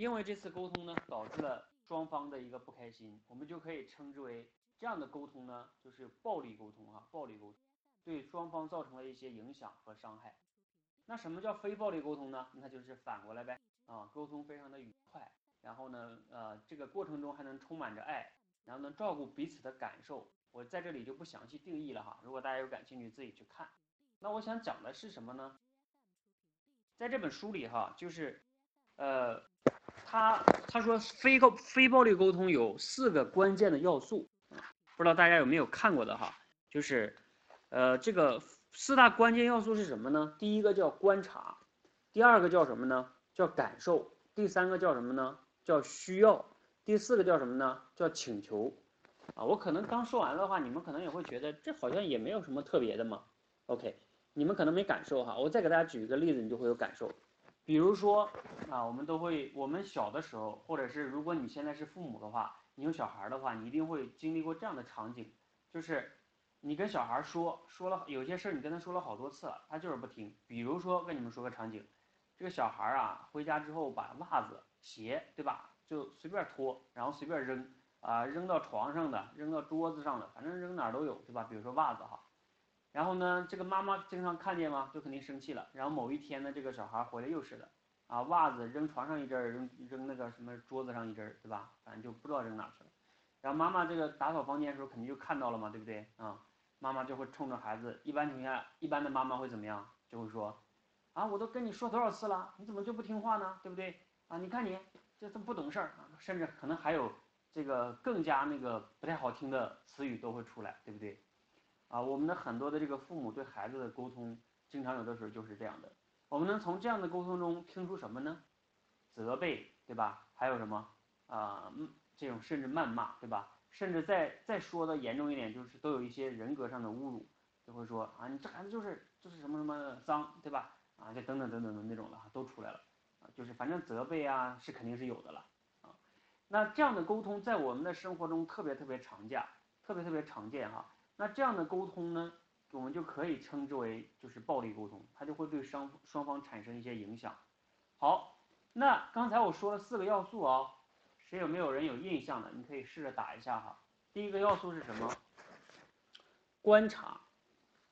因为这次沟通呢，导致了双方的一个不开心，我们就可以称之为这样的沟通呢，就是暴力沟通啊，暴力沟通对双方造成了一些影响和伤害。那什么叫非暴力沟通呢？那就是反过来呗啊，沟通非常的愉快，然后呢，呃，这个过程中还能充满着爱，然后能照顾彼此的感受。我在这里就不详细定义了哈，如果大家有感兴趣，自己去看。那我想讲的是什么呢？在这本书里哈，就是，呃，他他说非沟非暴力沟通有四个关键的要素，不知道大家有没有看过的哈，就是，呃，这个四大关键要素是什么呢？第一个叫观察，第二个叫什么呢？叫感受，第三个叫什么呢？叫需要，第四个叫什么呢？叫请求。啊，我可能刚说完的话，你们可能也会觉得这好像也没有什么特别的嘛。OK，你们可能没感受哈，我再给大家举一个例子，你就会有感受。比如说啊，我们都会，我们小的时候，或者是如果你现在是父母的话，你有小孩的话，你一定会经历过这样的场景，就是你跟小孩说说了有些事儿，你跟他说了好多次了，他就是不听。比如说跟你们说个场景，这个小孩啊回家之后把袜子、鞋，对吧，就随便脱，然后随便扔。啊，扔到床上的，扔到桌子上的，反正扔哪儿都有，对吧？比如说袜子哈，然后呢，这个妈妈经常看见嘛，就肯定生气了。然后某一天呢，这个小孩回来又是的，啊，袜子扔床上一阵儿，扔扔那个什么桌子上一阵儿，对吧？反正就不知道扔哪去了。然后妈妈这个打扫房间的时候肯定就看到了嘛，对不对？啊，妈妈就会冲着孩子，一般情况下，一般的妈妈会怎么样？就会说，啊，我都跟你说多少次了，你怎么就不听话呢？对不对？啊，你看你就这么不懂事儿，甚至可能还有。这个更加那个不太好听的词语都会出来，对不对？啊，我们的很多的这个父母对孩子的沟通，经常有的时候就是这样的。我们能从这样的沟通中听出什么呢？责备，对吧？还有什么啊？这种甚至谩骂，对吧？甚至再再说的严重一点，就是都有一些人格上的侮辱，就会说啊，你这孩子就是就是什么什么脏，对吧？啊，就等等等等的那种的都出来了啊，就是反正责备啊是肯定是有的了。啊那这样的沟通在我们的生活中特别特别常见，特别特别常见哈。那这样的沟通呢，我们就可以称之为就是暴力沟通，它就会对双双方产生一些影响。好，那刚才我说了四个要素哦，谁有没有人有印象的？你可以试着打一下哈。第一个要素是什么？观察。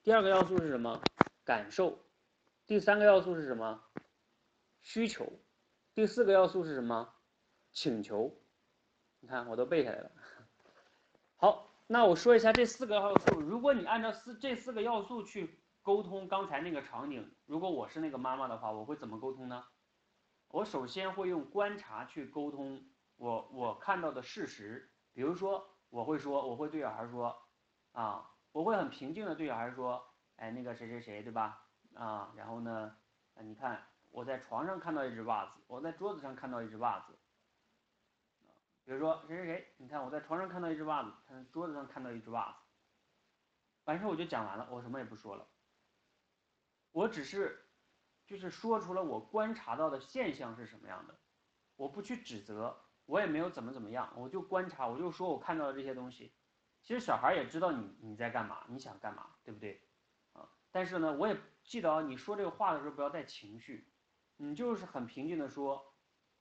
第二个要素是什么？感受。第三个要素是什么？需求。第四个要素是什么？请求。你看，我都背下来了。好，那我说一下这四个要素。如果你按照四这四个要素去沟通刚才那个场景，如果我是那个妈妈的话，我会怎么沟通呢？我首先会用观察去沟通我我看到的事实。比如说，我会说，我会对小孩说，啊，我会很平静的对小孩说，哎，那个谁谁谁，对吧？啊，然后呢，你看我在床上看到一只袜子，我在桌子上看到一只袜子。比如说谁谁谁，你看我在床上看到一只袜子，看桌子上看到一只袜子，完事我就讲完了，我什么也不说了，我只是就是说出了我观察到的现象是什么样的，我不去指责，我也没有怎么怎么样，我就观察，我就说我看到的这些东西，其实小孩也知道你你在干嘛，你想干嘛，对不对？啊，但是呢，我也记得你说这个话的时候不要带情绪，你就是很平静的说，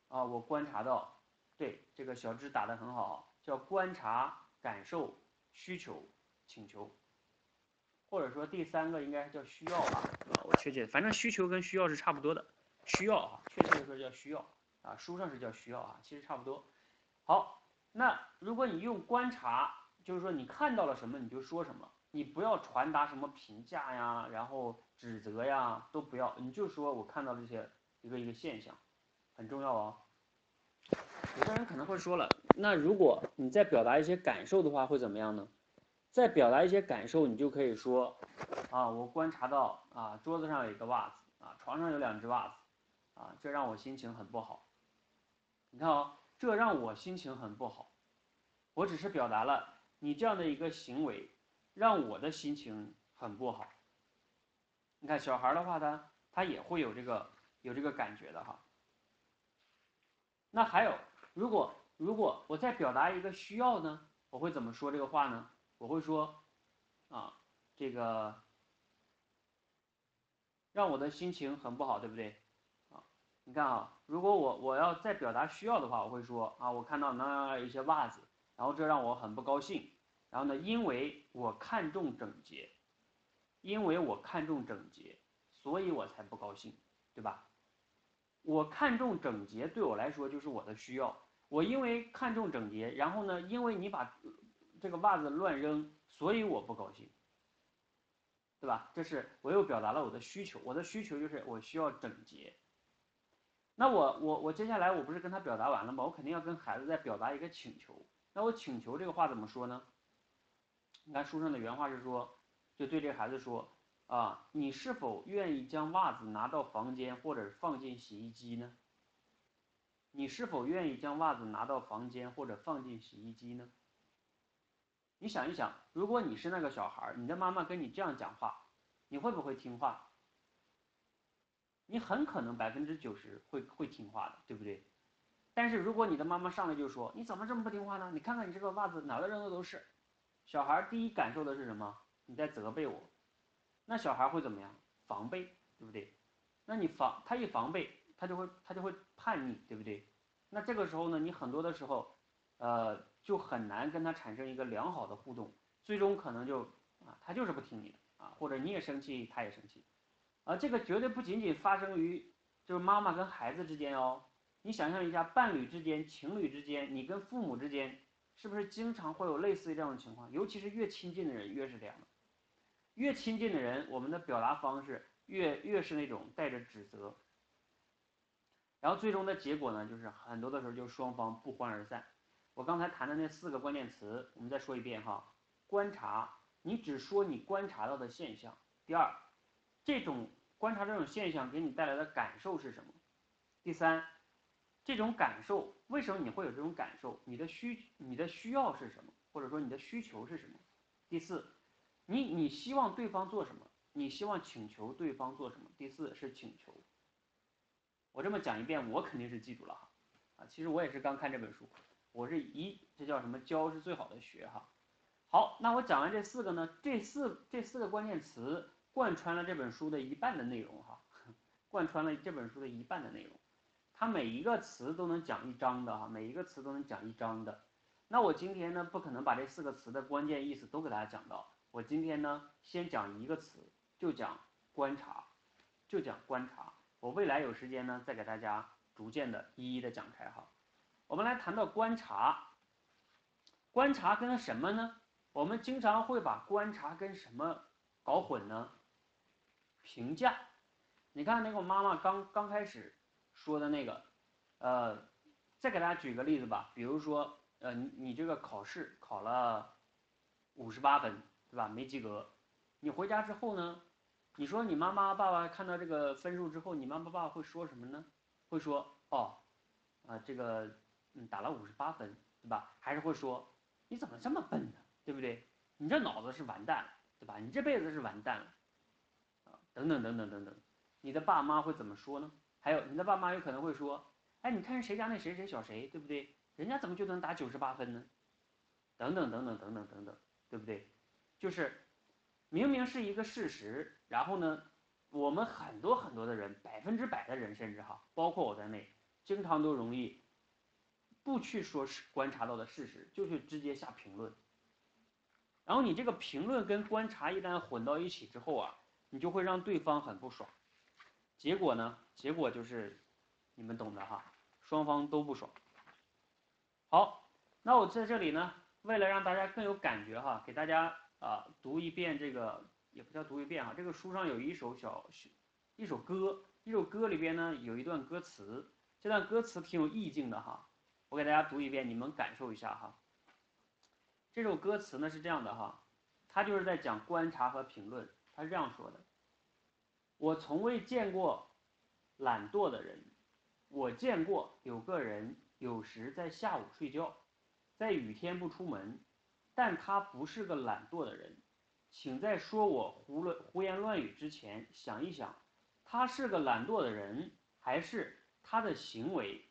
啊，我观察到。对这个小智打的很好，叫观察、感受、需求、请求，或者说第三个应该叫需要吧？啊，我确切，反正需求跟需要是差不多的，需要啊，确切的说叫需要啊，书上是叫需要啊，其实差不多。好，那如果你用观察，就是说你看到了什么你就说什么，你不要传达什么评价呀，然后指责呀都不要，你就说我看到这些一个一个现象，很重要哦。有的人可能会说了，那如果你在表达一些感受的话，会怎么样呢？在表达一些感受，你就可以说，啊，我观察到啊，桌子上有一个袜子，啊，床上有两只袜子，啊，这让我心情很不好。你看啊，这让我心情很不好。我只是表达了你这样的一个行为，让我的心情很不好。你看小孩的话，他他也会有这个有这个感觉的哈。那还有，如果如果我在表达一个需要呢，我会怎么说这个话呢？我会说，啊，这个让我的心情很不好，对不对？啊，你看啊，如果我我要再表达需要的话，我会说啊，我看到那一些袜子，然后这让我很不高兴。然后呢，因为我看重整洁，因为我看重整洁，所以我才不高兴，对吧？我看重整洁对我来说就是我的需要。我因为看重整洁，然后呢，因为你把这个袜子乱扔，所以我不高兴，对吧？这是我又表达了我的需求，我的需求就是我需要整洁。那我我我接下来我不是跟他表达完了吗？我肯定要跟孩子再表达一个请求。那我请求这个话怎么说呢？你看书上的原话是说，就对这孩子说啊，你是否愿意将袜子拿到房间或者放进洗衣机呢？你是否愿意将袜子拿到房间或者放进洗衣机呢？你想一想，如果你是那个小孩，你的妈妈跟你这样讲话，你会不会听话？你很可能百分之九十会会听话的，对不对？但是如果你的妈妈上来就说你怎么这么不听话呢？你看看你这个袜子哪儿扔的都是，小孩第一感受的是什么？你在责备我，那小孩会怎么样？防备，对不对？那你防他一防备，他就会他就会叛逆，对不对？那这个时候呢，你很多的时候，呃，就很难跟他产生一个良好的互动，最终可能就啊，他就是不听你的啊，或者你也生气，他也生气。啊，这个绝对不仅仅发生于就是妈妈跟孩子之间哦。你想象一下，伴侣之间、情侣之间，你跟父母之间，是不是经常会有类似于这样的情况？尤其是越亲近的人越是这样的。越亲近的人，我们的表达方式越越是那种带着指责。然后最终的结果呢，就是很多的时候就双方不欢而散。我刚才谈的那四个关键词，我们再说一遍哈：观察，你只说你观察到的现象；第二，这种。观察这种现象给你带来的感受是什么？第三，这种感受为什么你会有这种感受？你的需你的需要是什么？或者说你的需求是什么？第四，你你希望对方做什么？你希望请求对方做什么？第四是请求。我这么讲一遍，我肯定是记住了哈。啊，其实我也是刚看这本书，我是一这叫什么教是最好的学哈。好，那我讲完这四个呢，这四这四个关键词。贯穿了这本书的一半的内容，哈，贯穿了这本书的一半的内容，它每一个词都能讲一章的，哈，每一个词都能讲一章的。那我今天呢，不可能把这四个词的关键意思都给大家讲到，我今天呢，先讲一个词，就讲观察，就讲观察。我未来有时间呢，再给大家逐渐的一一的讲开，哈。我们来谈到观察，观察跟什么呢？我们经常会把观察跟什么搞混呢？评价，你看那个妈妈刚刚开始说的那个，呃，再给大家举个例子吧，比如说，呃，你你这个考试考了五十八分，对吧？没及格，你回家之后呢，你说你妈妈爸爸看到这个分数之后，你妈妈爸爸会说什么呢？会说，哦，啊，这个嗯打了五十八分，对吧？还是会说，你怎么这么笨呢？对不对？你这脑子是完蛋了，对吧？你这辈子是完蛋了。啊等等等等等等，你的爸妈会怎么说呢？还有你的爸妈有可能会说，哎，你看谁家那谁谁小谁，对不对？人家怎么就能打九十八分呢？等等等等等等等等，对不对？就是明明是一个事实，然后呢，我们很多很多的人，百分之百的人，甚至哈，包括我在内，经常都容易不去说是观察到的事实，就去直接下评论。然后你这个评论跟观察一旦混到一起之后啊。你就会让对方很不爽，结果呢？结果就是你们懂的哈，双方都不爽。好，那我在这里呢，为了让大家更有感觉哈，给大家啊读一遍这个，也不叫读一遍哈，这个书上有一首小一首歌，一首歌里边呢有一段歌词，这段歌词挺有意境的哈，我给大家读一遍，你们感受一下哈。这首歌词呢是这样的哈，它就是在讲观察和评论。他是这样说的：“我从未见过懒惰的人，我见过有个人有时在下午睡觉，在雨天不出门，但他不是个懒惰的人。请在说我胡乱胡言乱语之前想一想，他是个懒惰的人，还是他的行为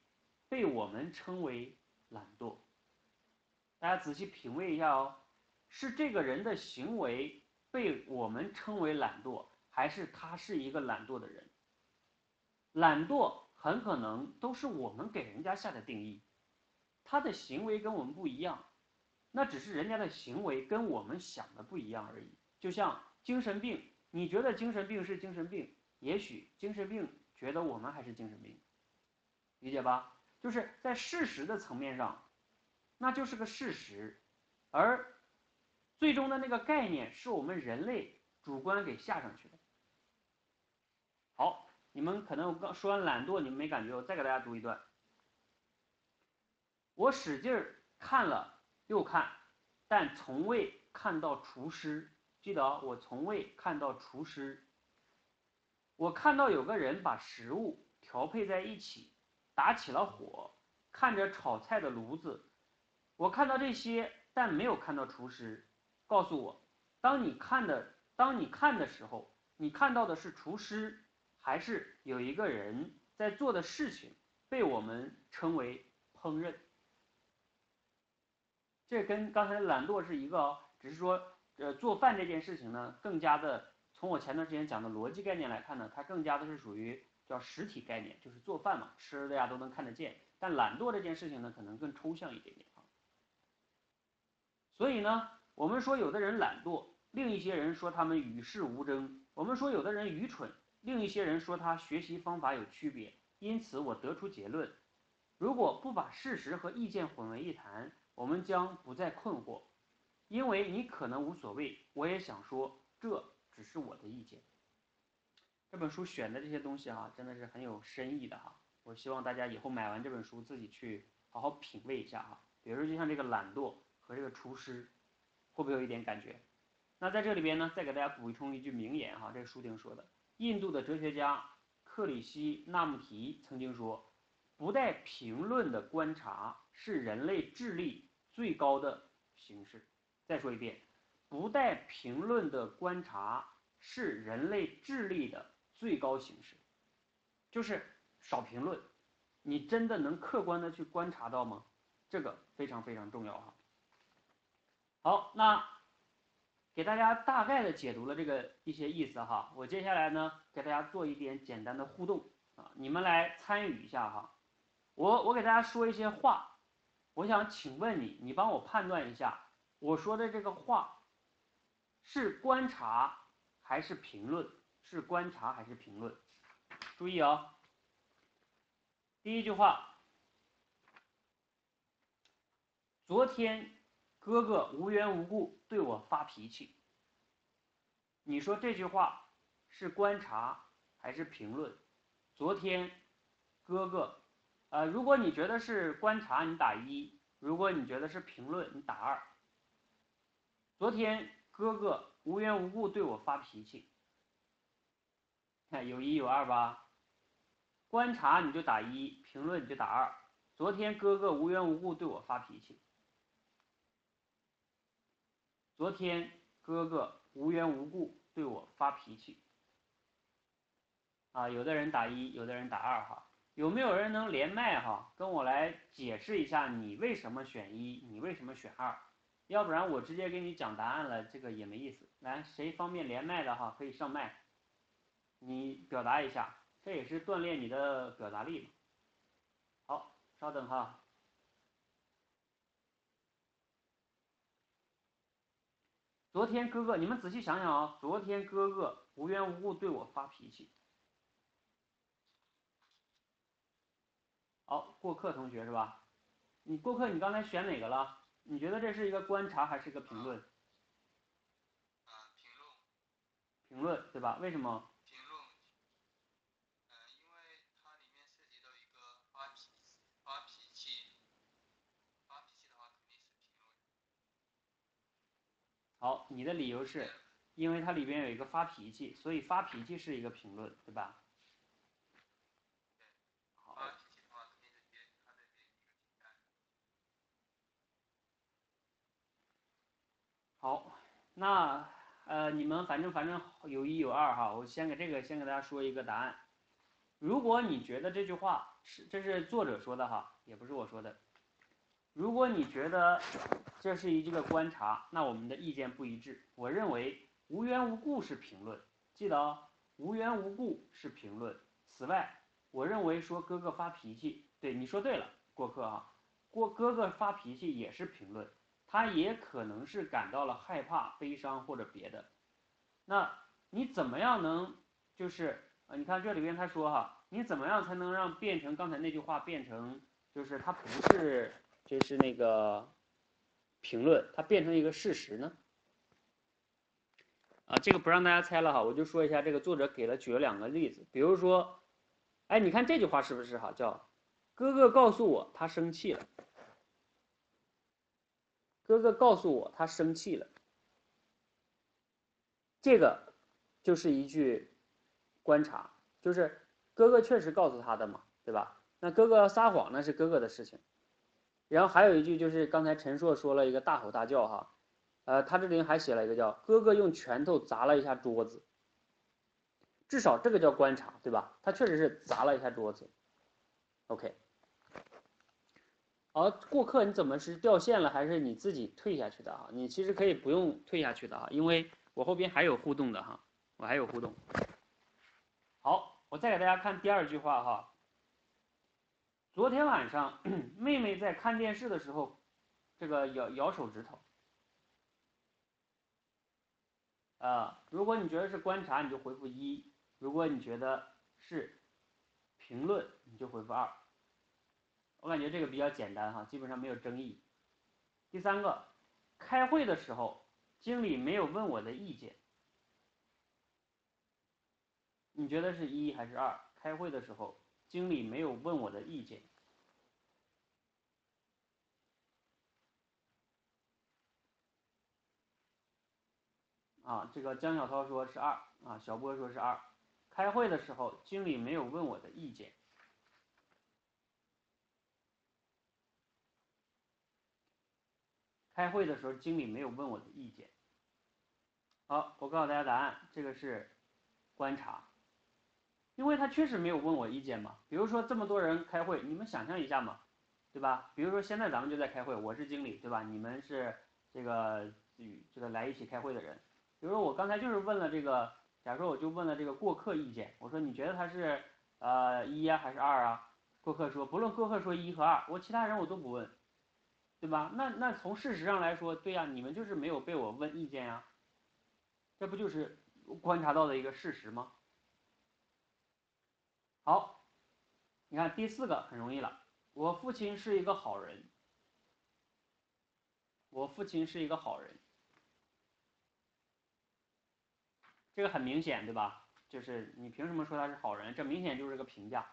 被我们称为懒惰？大家仔细品味一下哦，是这个人的行为。”被我们称为懒惰，还是他是一个懒惰的人？懒惰很可能都是我们给人家下的定义，他的行为跟我们不一样，那只是人家的行为跟我们想的不一样而已。就像精神病，你觉得精神病是精神病，也许精神病觉得我们还是精神病，理解吧？就是在事实的层面上，那就是个事实，而最终的那个概念是我们人类主观给下上去的。好，你们可能我刚说完懒惰，你们没感觉，我再给大家读一段。我使劲儿看了又看，但从未看到厨师。记得，我从未看到厨师。我看到有个人把食物调配在一起，打起了火，看着炒菜的炉子。我看到这些，但没有看到厨师。告诉我，当你看的，当你看的时候，你看到的是厨师，还是有一个人在做的事情被我们称为烹饪？这跟刚才懒惰是一个哦，只是说。呃，做饭这件事情呢，更加的从我前段时间讲的逻辑概念来看呢，它更加的是属于叫实体概念，就是做饭嘛，吃的呀都能看得见。但懒惰这件事情呢，可能更抽象一点点啊。所以呢，我们说有的人懒惰，另一些人说他们与世无争；我们说有的人愚蠢，另一些人说他学习方法有区别。因此，我得出结论：如果不把事实和意见混为一谈，我们将不再困惑。因为你可能无所谓，我也想说，这只是我的意见。这本书选的这些东西哈，真的是很有深意的哈。我希望大家以后买完这本书，自己去好好品味一下哈。比如说，就像这个懒惰和这个厨师，会不会有一点感觉？那在这里边呢，再给大家补充一句名言哈，这个书顶说的，印度的哲学家克里希纳穆提曾经说：“不带评论的观察是人类智力最高的形式。”再说一遍，不带评论的观察是人类智力的最高形式，就是少评论。你真的能客观的去观察到吗？这个非常非常重要哈。好，那给大家大概的解读了这个一些意思哈。我接下来呢，给大家做一点简单的互动啊，你们来参与一下哈。我我给大家说一些话，我想请问你，你帮我判断一下。我说的这个话是观察还是评论？是观察还是评论？注意啊，第一句话，昨天哥哥无缘无故对我发脾气。你说这句话是观察还是评论？昨天哥哥，呃，如果你觉得是观察，你打一；如果你觉得是评论，你打二。昨天哥哥无缘无故对我发脾气，看有一有二吧？观察你就打一，评论你就打二。昨天哥哥无缘无故对我发脾气。昨天哥哥无缘无故对我发脾气。啊，有的人打一，有的人打二哈。有没有人能连麦哈，跟我来解释一下你为什么选一，你为什么选二？要不然我直接给你讲答案了，这个也没意思。来，谁方便连麦的哈，可以上麦，你表达一下，这也是锻炼你的表达力嘛。好，稍等哈。昨天哥哥，你们仔细想想啊，昨天哥哥无缘无故对我发脾气。好，过客同学是吧？你过客，你刚才选哪个了？你觉得这是一个观察还是一个评论？啊，评论。评论对吧？为什么？评论。呃，因为它里面涉及到一个发脾发脾气，发脾气的话肯定是评论。好，你的理由是，因为它里边有一个发脾气，所以发脾气是一个评论，对吧？好，那呃，你们反正反正有一有二哈，我先给这个先给大家说一个答案。如果你觉得这句话是这是作者说的哈，也不是我说的。如果你觉得这是一个观察，那我们的意见不一致。我认为无缘无故是评论，记得哦，无缘无故是评论。此外，我认为说哥哥发脾气，对你说对了，过客啊，过哥哥发脾气也是评论，他也可能是感到了害怕、悲伤或者别的。那你怎么样能就是啊？你看这里边他说哈，你怎么样才能让变成刚才那句话变成就是它不是就是那个评论，它变成一个事实呢？啊，这个不让大家猜了哈，我就说一下，这个作者给了举了两个例子，比如说，哎，你看这句话是不是哈？叫哥哥告诉我他生气了，哥哥告诉我他生气了，这个就是一句观察，就是哥哥确实告诉他的嘛，对吧？那哥哥撒谎那是哥哥的事情，然后还有一句就是刚才陈硕说了一个大吼大叫哈。呃，他这里还写了一个叫“哥哥用拳头砸了一下桌子”，至少这个叫观察，对吧？他确实是砸了一下桌子。OK，而过客你怎么是掉线了，还是你自己退下去的啊？你其实可以不用退下去的啊，因为我后边还有互动的哈，我还有互动。好，我再给大家看第二句话哈。昨天晚上 妹妹在看电视的时候，这个摇摇手指头。啊，如果你觉得是观察，你就回复一；如果你觉得是评论，你就回复二。我感觉这个比较简单哈，基本上没有争议。第三个，开会的时候经理没有问我的意见，你觉得是一还是二？开会的时候经理没有问我的意见。啊，这个江小涛说是二啊，小波说是二。开会的时候，经理没有问我的意见。开会的时候，经理没有问我的意见。好，我告诉大家答案，这个是观察，因为他确实没有问我意见嘛。比如说这么多人开会，你们想象一下嘛，对吧？比如说现在咱们就在开会，我是经理，对吧？你们是这个与这个来一起开会的人。比如说我刚才就是问了这个，假如说我就问了这个过客意见，我说你觉得他是呃一啊还是二啊？过客说不论过客说一和二，我其他人我都不问，对吧？那那从事实上来说，对呀，你们就是没有被我问意见呀，这不就是观察到的一个事实吗？好，你看第四个很容易了，我父亲是一个好人，我父亲是一个好人。这个很明显，对吧？就是你凭什么说他是好人？这明显就是个评价。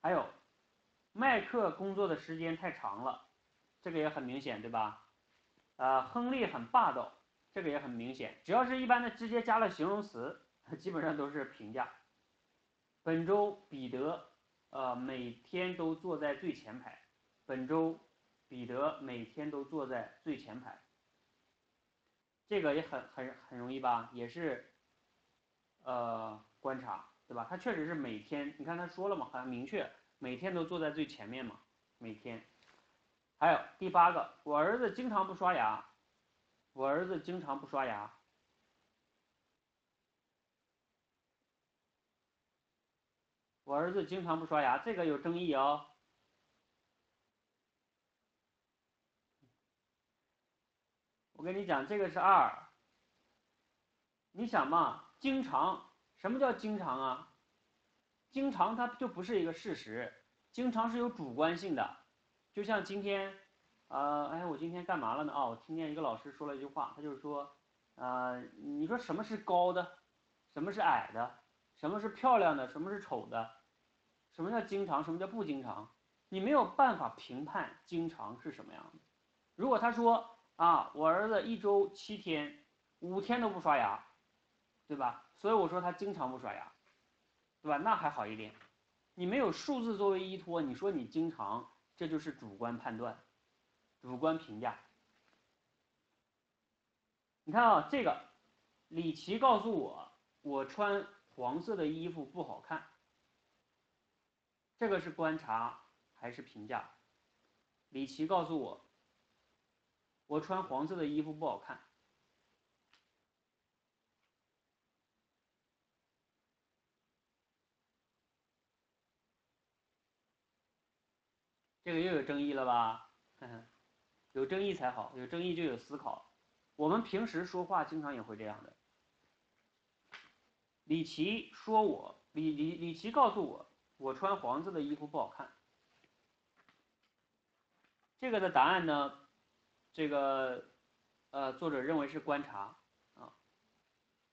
还有，麦克工作的时间太长了，这个也很明显，对吧？呃，亨利很霸道，这个也很明显。只要是一般的直接加了形容词，基本上都是评价。本周彼得，呃，每天都坐在最前排。本周彼得每天都坐在最前排。这个也很很很容易吧，也是，呃，观察，对吧？他确实是每天，你看他说了嘛，很明确，每天都坐在最前面嘛，每天。还有第八个，我儿子经常不刷牙，我儿子经常不刷牙，我儿子经常不刷牙，这个有争议哦。我跟你讲，这个是二。你想嘛，经常，什么叫经常啊？经常它就不是一个事实，经常是有主观性的。就像今天，呃，哎，我今天干嘛了呢？哦，我听见一个老师说了一句话，他就是说，呃，你说什么是高的，什么是矮的，什么是漂亮的，什么是丑的，什么叫经常，什么叫不经常？你没有办法评判经常是什么样的。如果他说。啊，我儿子一周七天，五天都不刷牙，对吧？所以我说他经常不刷牙，对吧？那还好一点。你没有数字作为依托，你说你经常，这就是主观判断，主观评价。你看啊，这个李琦告诉我，我穿黄色的衣服不好看，这个是观察还是评价？李琦告诉我。我穿黄色的衣服不好看。这个又有争议了吧？有争议才好，有争议就有思考。我们平时说话经常也会这样的。李琦说我，李李李琦告诉我，我穿黄色的衣服不好看。这个的答案呢，这个呃作者认为是观察啊，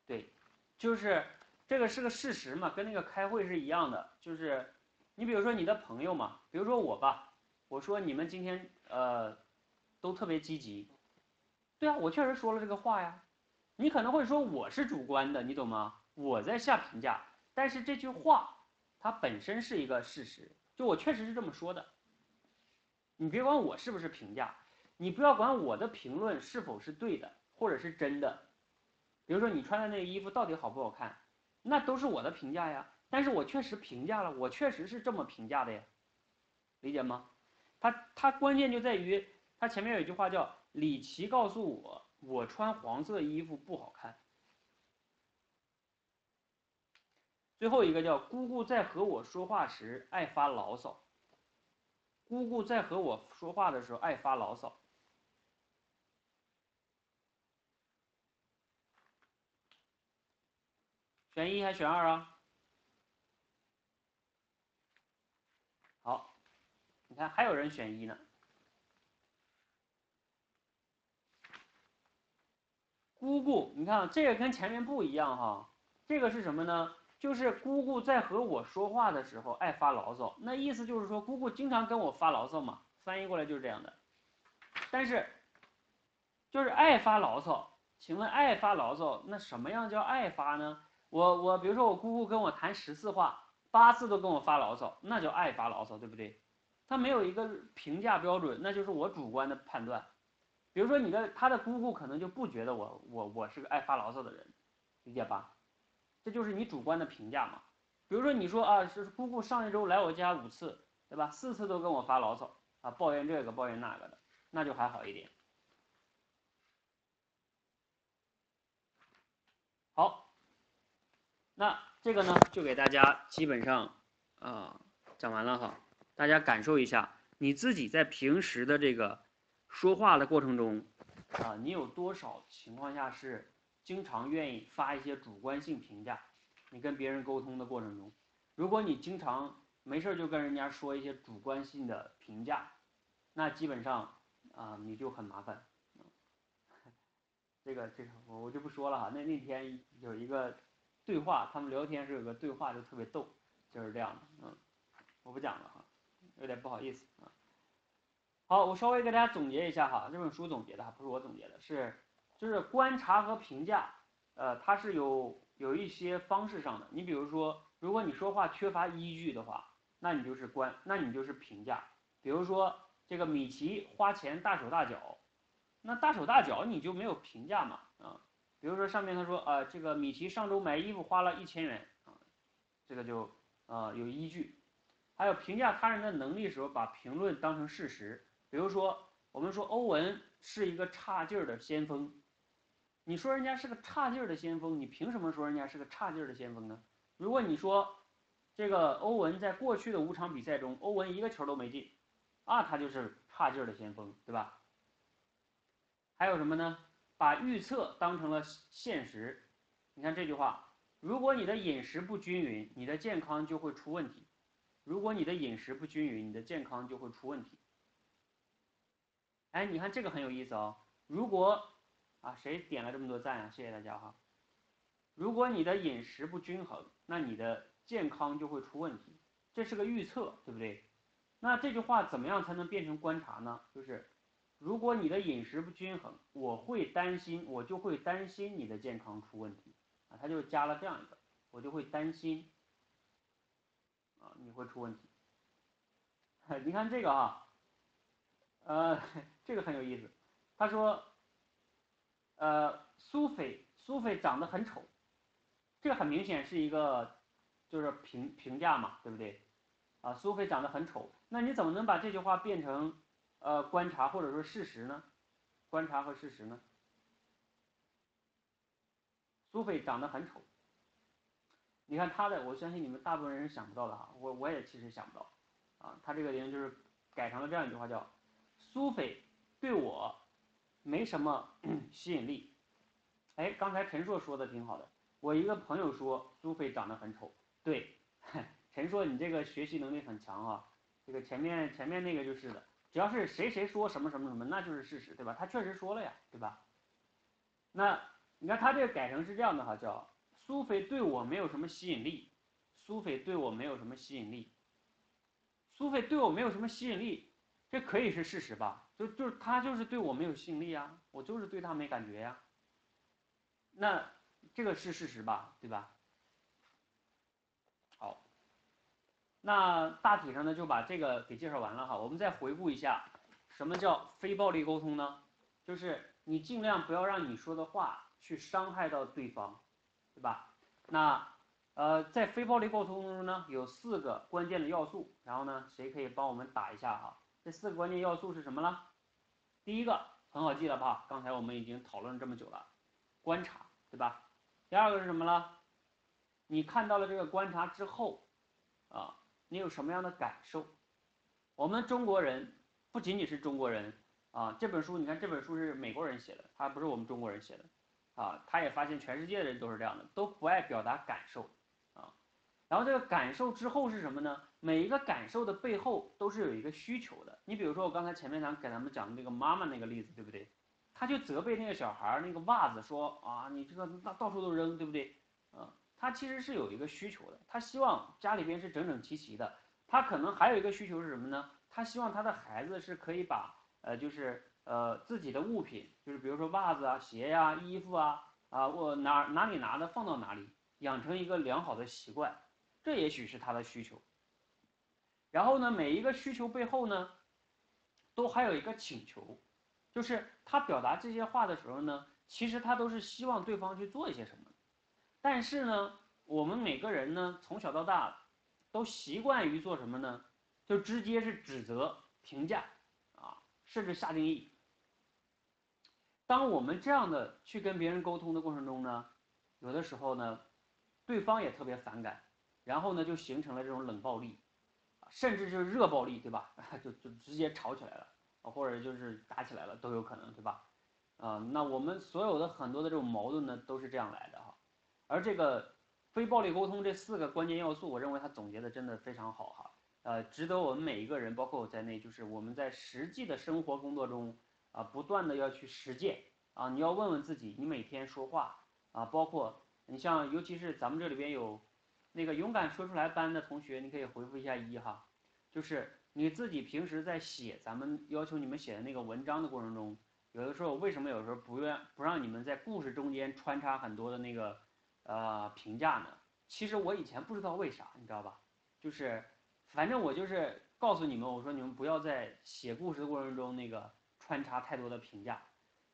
对，就是这个是个事实嘛，跟那个开会是一样的，就是你比如说你的朋友嘛，比如说我吧，我说你们今天呃。都特别积极，对啊，我确实说了这个话呀。你可能会说我是主观的，你懂吗？我在下评价，但是这句话它本身是一个事实，就我确实是这么说的。你别管我是不是评价，你不要管我的评论是否是对的或者是真的。比如说你穿的那个衣服到底好不好看，那都是我的评价呀。但是我确实评价了，我确实是这么评价的呀，理解吗？它它关键就在于。他前面有一句话叫“李琦告诉我，我穿黄色衣服不好看。”最后一个叫“姑姑在和我说话时爱发牢骚”。姑姑在和我说话的时候爱发牢骚。选一还是选二啊？好，你看还有人选一呢。姑姑，你看这个跟前面不一样哈，这个是什么呢？就是姑姑在和我说话的时候爱发牢骚，那意思就是说姑姑经常跟我发牢骚嘛，翻译过来就是这样的。但是，就是爱发牢骚，请问爱发牢骚，那什么样叫爱发呢？我我比如说我姑姑跟我谈十次话，八次都跟我发牢骚，那叫爱发牢骚，对不对？他没有一个评价标准，那就是我主观的判断。比如说你的他的姑姑可能就不觉得我我我是个爱发牢骚的人，理解吧？这就是你主观的评价嘛。比如说你说啊，是姑姑上一周来我家五次，对吧？四次都跟我发牢骚啊，抱怨这个抱怨那个的，那就还好一点。好，那这个呢就给大家基本上啊讲完了哈，大家感受一下你自己在平时的这个。说话的过程中，啊，你有多少情况下是经常愿意发一些主观性评价？你跟别人沟通的过程中，如果你经常没事就跟人家说一些主观性的评价，那基本上啊你就很麻烦。这个这个我我就不说了哈。那那天有一个对话，他们聊天时有个对话就特别逗，就是这样的，嗯，我不讲了哈，有点不好意思啊。好，我稍微给大家总结一下哈，这本书总结的，不是我总结的，是就是观察和评价，呃，它是有有一些方式上的。你比如说，如果你说话缺乏依据的话，那你就是观，那你就是评价。比如说这个米奇花钱大手大脚，那大手大脚你就没有评价嘛啊？比如说上面他说啊，这个米奇上周买衣服花了一千元啊，这个就啊有依据。还有评价他人的能力时候，把评论当成事实。比如说，我们说欧文是一个差劲儿的先锋，你说人家是个差劲儿的先锋，你凭什么说人家是个差劲儿的先锋呢？如果你说这个欧文在过去的五场比赛中，欧文一个球都没进，啊，他就是差劲儿的先锋，对吧？还有什么呢？把预测当成了现实，你看这句话，如果你的饮食不均匀，你的健康就会出问题。如果你的饮食不均匀，你的健康就会出问题。哎，你看这个很有意思哦。如果啊，谁点了这么多赞啊？谢谢大家哈。如果你的饮食不均衡，那你的健康就会出问题。这是个预测，对不对？那这句话怎么样才能变成观察呢？就是如果你的饮食不均衡，我会担心，我就会担心你的健康出问题啊。他就加了这样一个，我就会担心啊，你会出问题。你看这个啊。呃，这个很有意思。他说，呃，苏菲，苏菲长得很丑，这个很明显是一个就是评评价嘛，对不对？啊，苏菲长得很丑，那你怎么能把这句话变成呃观察或者说事实呢？观察和事实呢？苏菲长得很丑，你看他的，我相信你们大部分人是想不到的哈，我我也其实想不到，啊，他这个人就是。改成了这样一句话，叫苏菲对我没什么 吸引力。哎，刚才陈硕说的挺好的，我一个朋友说苏菲长得很丑，对，陈硕你这个学习能力很强啊，这个前面前面那个就是的，只要是谁谁说什么什么什么，那就是事实，对吧？他确实说了呀，对吧？那你看他这个改成是这样的哈，叫苏菲对我没有什么吸引力，苏菲对我没有什么吸引力。苏菲对我没有什么吸引力，这可以是事实吧？就就是他就是对我没有吸引力啊，我就是对他没感觉呀。那这个是事实吧？对吧？好，那大体上呢就把这个给介绍完了哈。我们再回顾一下，什么叫非暴力沟通呢？就是你尽量不要让你说的话去伤害到对方，对吧？那。呃，在非暴力沟通中呢，有四个关键的要素。然后呢，谁可以帮我们打一下哈？这四个关键要素是什么呢？第一个很好记了吧？刚才我们已经讨论这么久了，观察，对吧？第二个是什么呢？你看到了这个观察之后，啊，你有什么样的感受？我们中国人不仅仅是中国人啊，这本书你看，这本书是美国人写的，他不是我们中国人写的啊。他也发现全世界的人都是这样的，都不爱表达感受。啊然后这个感受之后是什么呢？每一个感受的背后都是有一个需求的。你比如说我刚才前面咱给咱们讲的那个妈妈那个例子，对不对？他就责备那个小孩儿那个袜子，说啊，你这个到到处都扔，对不对？啊，他其实是有一个需求的，他希望家里边是整整齐齐的。他可能还有一个需求是什么呢？他希望他的孩子是可以把呃，就是呃自己的物品，就是比如说袜子啊、鞋呀、衣服啊啊，我哪哪里拿的放到哪里，养成一个良好的习惯。这也许是他的需求，然后呢，每一个需求背后呢，都还有一个请求，就是他表达这些话的时候呢，其实他都是希望对方去做一些什么。但是呢，我们每个人呢，从小到大，都习惯于做什么呢？就直接是指责、评价，啊，甚至下定义。当我们这样的去跟别人沟通的过程中呢，有的时候呢，对方也特别反感。然后呢，就形成了这种冷暴力，甚至就是热暴力，对吧？就就直接吵起来了，或者就是打起来了，都有可能，对吧？啊，那我们所有的很多的这种矛盾呢，都是这样来的哈。而这个非暴力沟通这四个关键要素，我认为他总结的真的非常好哈，呃，值得我们每一个人，包括我在内，就是我们在实际的生活工作中啊，不断的要去实践啊，你要问问自己，你每天说话啊，包括你像，尤其是咱们这里边有。那个勇敢说出来班的同学，你可以回复一下一哈，就是你自己平时在写咱们要求你们写的那个文章的过程中，有的时候为什么有时候不愿不让你们在故事中间穿插很多的那个呃评价呢？其实我以前不知道为啥，你知道吧？就是反正我就是告诉你们，我说你们不要在写故事的过程中那个穿插太多的评价，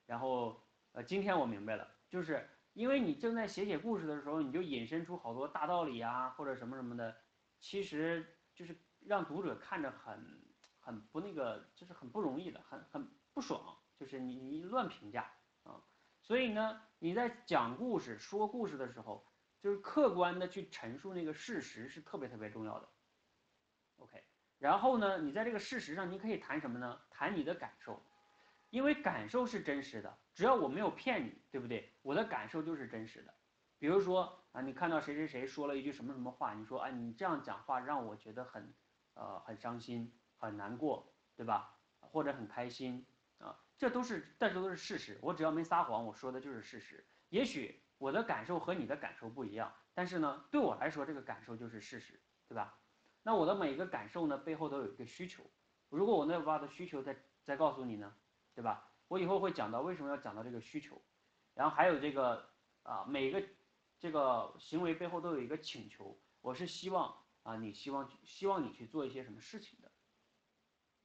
然后呃今天我明白了，就是。因为你正在写写故事的时候，你就引申出好多大道理啊，或者什么什么的，其实就是让读者看着很很不那个，就是很不容易的，很很不爽，就是你你乱评价啊。所以呢，你在讲故事、说故事的时候，就是客观的去陈述那个事实是特别特别重要的。OK，然后呢，你在这个事实上，你可以谈什么呢？谈你的感受。因为感受是真实的，只要我没有骗你，对不对？我的感受就是真实的。比如说啊，你看到谁谁谁说了一句什么什么话，你说哎，你这样讲话让我觉得很，呃，很伤心，很难过，对吧？或者很开心啊，这都是，这都是事实。我只要没撒谎，我说的就是事实。也许我的感受和你的感受不一样，但是呢，对我来说这个感受就是事实，对吧？那我的每一个感受呢，背后都有一个需求。如果我那把的需求再再告诉你呢？对吧？我以后会讲到为什么要讲到这个需求，然后还有这个啊，每个这个行为背后都有一个请求，我是希望啊，你希望希望你去做一些什么事情的。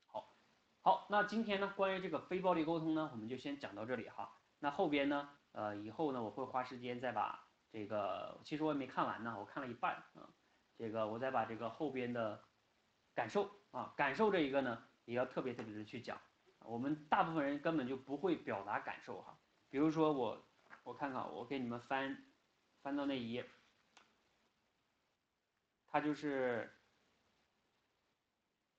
好，好，那今天呢，关于这个非暴力沟通呢，我们就先讲到这里哈。那后边呢，呃，以后呢，我会花时间再把这个，其实我也没看完呢，我看了一半啊，这个我再把这个后边的感受啊，感受这一个呢，也要特别特别的去讲。我们大部分人根本就不会表达感受哈，比如说我，我看看，我给你们翻，翻到那一页，他就是，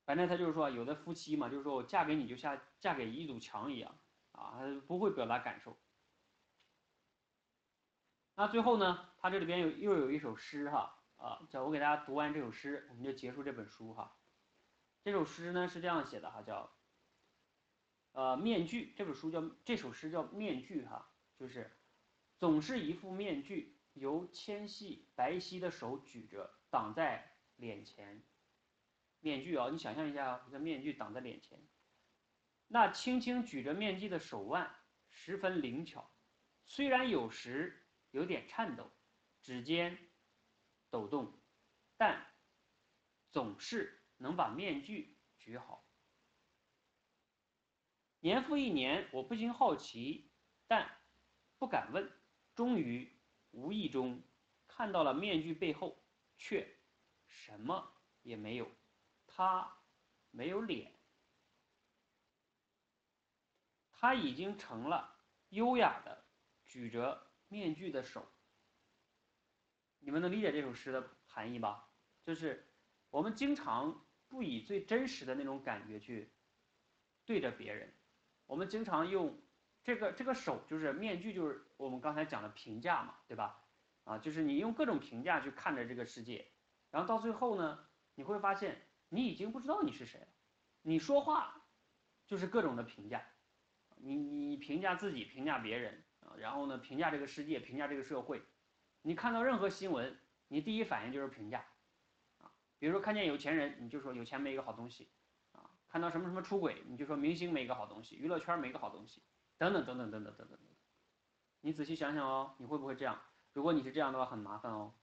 反正他就是说，有的夫妻嘛，就是说我嫁给你就像嫁给一堵墙一样啊，他不会表达感受。那最后呢，他这里边有又有一首诗哈啊，叫我给大家读完这首诗，我们就结束这本书哈。这首诗呢是这样写的哈，叫呃面具，这本书叫这首诗叫面具哈，就是总是一副面具，由纤细白皙的手举着挡在脸前。面具啊，你想象一下，一个面具挡在脸前，那轻轻举着面具的手腕十分灵巧，虽然有时有点颤抖，指尖抖动，但总是能把面具举好。年复一年，我不禁好奇，但不敢问。终于无意中看到了面具背后，却什么也没有。他没有脸，他已经成了优雅的举着面具的手。你们能理解这首诗的含义吧？就是我们经常不以最真实的那种感觉去对着别人，我们经常用这个这个手，就是面具，就是我们刚才讲的评价嘛，对吧？啊，就是你用各种评价去看着这个世界，然后到最后呢，你会发现。你已经不知道你是谁了，你说话就是各种的评价，你你评价自己，评价别人啊，然后呢评价这个世界，评价这个社会，你看到任何新闻，你第一反应就是评价，啊，比如说看见有钱人，你就说有钱没一个好东西，看到什么什么出轨，你就说明星没个好东西，娱乐圈没个好东西，等等等等等等等等等，你仔细想想哦，你会不会这样？如果你是这样的话，很麻烦哦。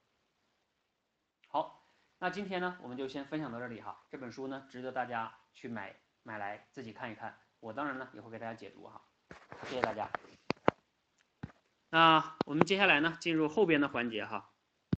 好。那今天呢，我们就先分享到这里哈。这本书呢，值得大家去买买来自己看一看。我当然呢，也会给大家解读哈。谢谢大家。那我们接下来呢，进入后边的环节哈。